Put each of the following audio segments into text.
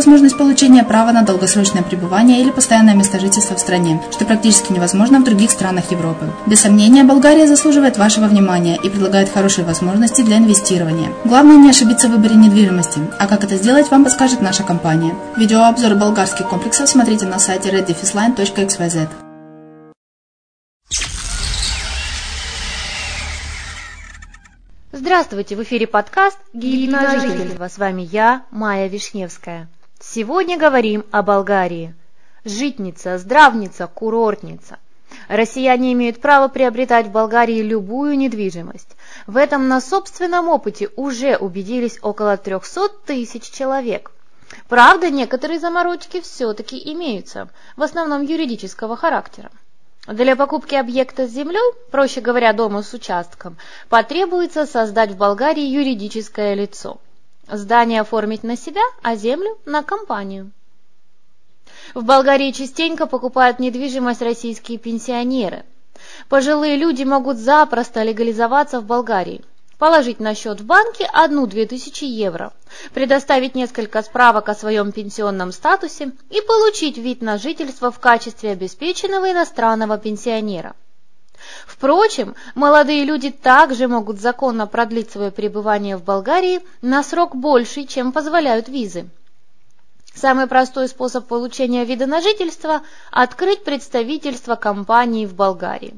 возможность получения права на долгосрочное пребывание или постоянное место жительства в стране, что практически невозможно в других странах Европы. Без сомнения, Болгария заслуживает вашего внимания и предлагает хорошие возможности для инвестирования. Главное не ошибиться в выборе недвижимости, а как это сделать, вам подскажет наша компания. Видеообзор болгарских комплексов смотрите на сайте reddefisline.xyz. Здравствуйте, в эфире подкаст «Гид на жительство». С вами я, Майя Вишневская. Сегодня говорим о Болгарии. Житница, здравница, курортница. Россияне имеют право приобретать в Болгарии любую недвижимость. В этом на собственном опыте уже убедились около 300 тысяч человек. Правда, некоторые заморочки все-таки имеются, в основном юридического характера. Для покупки объекта с землей, проще говоря, дома с участком, потребуется создать в Болгарии юридическое лицо – Здание оформить на себя, а землю на компанию. В Болгарии частенько покупают недвижимость российские пенсионеры. Пожилые люди могут запросто легализоваться в Болгарии, положить на счет в банке одну-две тысячи евро, предоставить несколько справок о своем пенсионном статусе и получить вид на жительство в качестве обеспеченного иностранного пенсионера. Впрочем, молодые люди также могут законно продлить свое пребывание в Болгарии на срок больший, чем позволяют визы. Самый простой способ получения вида на жительство – открыть представительство компании в Болгарии.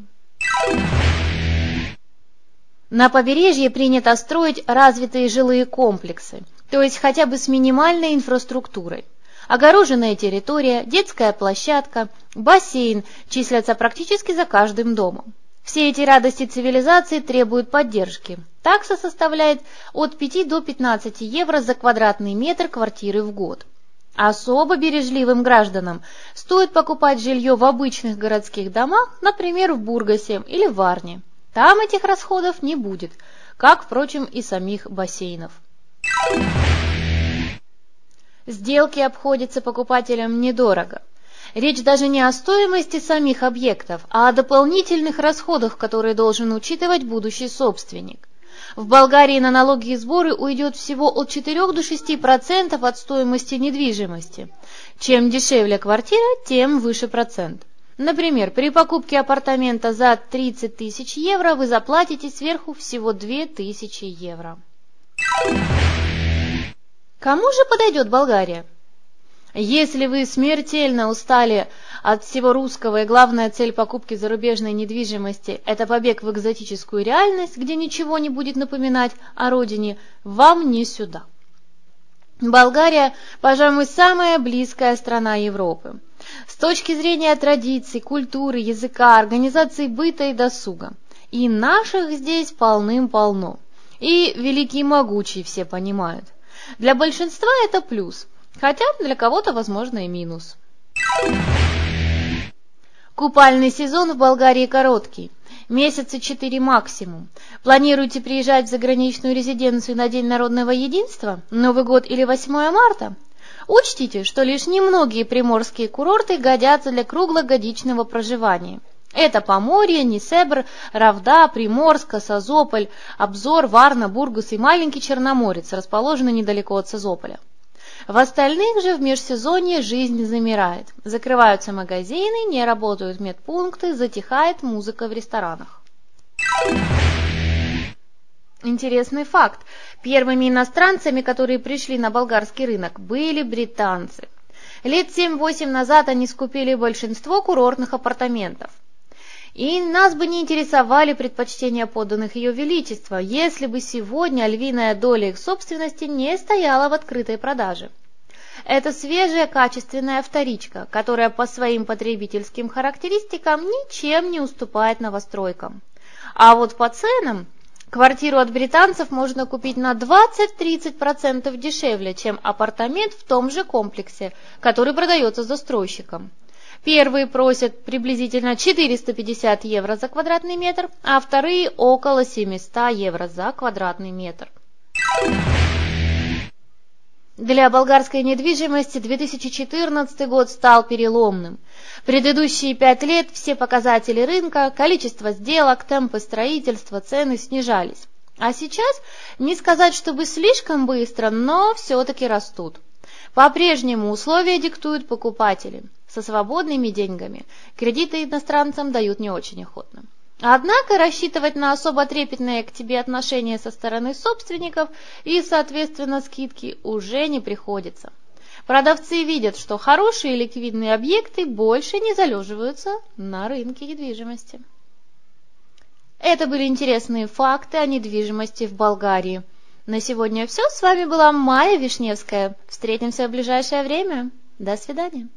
На побережье принято строить развитые жилые комплексы, то есть хотя бы с минимальной инфраструктурой. Огороженная территория, детская площадка, бассейн числятся практически за каждым домом. Все эти радости цивилизации требуют поддержки. Такса составляет от 5 до 15 евро за квадратный метр квартиры в год. Особо бережливым гражданам стоит покупать жилье в обычных городских домах, например, в Бургасе или Варне. Там этих расходов не будет, как, впрочем, и самих бассейнов. Сделки обходятся покупателям недорого. Речь даже не о стоимости самих объектов, а о дополнительных расходах, которые должен учитывать будущий собственник. В Болгарии на налоги и сборы уйдет всего от 4 до 6% от стоимости недвижимости. Чем дешевле квартира, тем выше процент. Например, при покупке апартамента за 30 тысяч евро вы заплатите сверху всего 2 тысячи евро. Кому же подойдет Болгария? Если вы смертельно устали от всего русского и главная цель покупки зарубежной недвижимости – это побег в экзотическую реальность, где ничего не будет напоминать о родине, вам не сюда. Болгария, пожалуй, самая близкая страна Европы. С точки зрения традиций, культуры, языка, организации быта и досуга. И наших здесь полным-полно. И великий могучий все понимают. Для большинства это плюс, хотя для кого-то, возможно, и минус. Купальный сезон в Болгарии короткий, месяца четыре максимум. Планируете приезжать в заграничную резиденцию на День народного единства, Новый год или 8 марта? Учтите, что лишь немногие приморские курорты годятся для круглогодичного проживания. Это Поморье, Несебр, Равда, Приморска, Созополь, Обзор, Варна, Бургас и маленький Черноморец, расположенный недалеко от Созополя. В остальных же в межсезонье жизнь замирает. Закрываются магазины, не работают медпункты, затихает музыка в ресторанах. Интересный факт. Первыми иностранцами, которые пришли на болгарский рынок, были британцы. Лет 7-8 назад они скупили большинство курортных апартаментов. И нас бы не интересовали предпочтения подданных Ее Величества, если бы сегодня львиная доля их собственности не стояла в открытой продаже. Это свежая качественная вторичка, которая по своим потребительским характеристикам ничем не уступает новостройкам. А вот по ценам Квартиру от британцев можно купить на 20-30% дешевле, чем апартамент в том же комплексе, который продается застройщиком. Первые просят приблизительно 450 евро за квадратный метр, а вторые около 700 евро за квадратный метр. Для болгарской недвижимости 2014 год стал переломным. Предыдущие пять лет все показатели рынка, количество сделок, темпы строительства, цены снижались. А сейчас не сказать, чтобы слишком быстро, но все-таки растут. По-прежнему условия диктуют покупатели. Со свободными деньгами кредиты иностранцам дают не очень охотно. Однако рассчитывать на особо трепетное к тебе отношение со стороны собственников и, соответственно, скидки уже не приходится. Продавцы видят, что хорошие ликвидные объекты больше не залеживаются на рынке недвижимости. Это были интересные факты о недвижимости в Болгарии. На сегодня все. С вами была Майя Вишневская. Встретимся в ближайшее время. До свидания.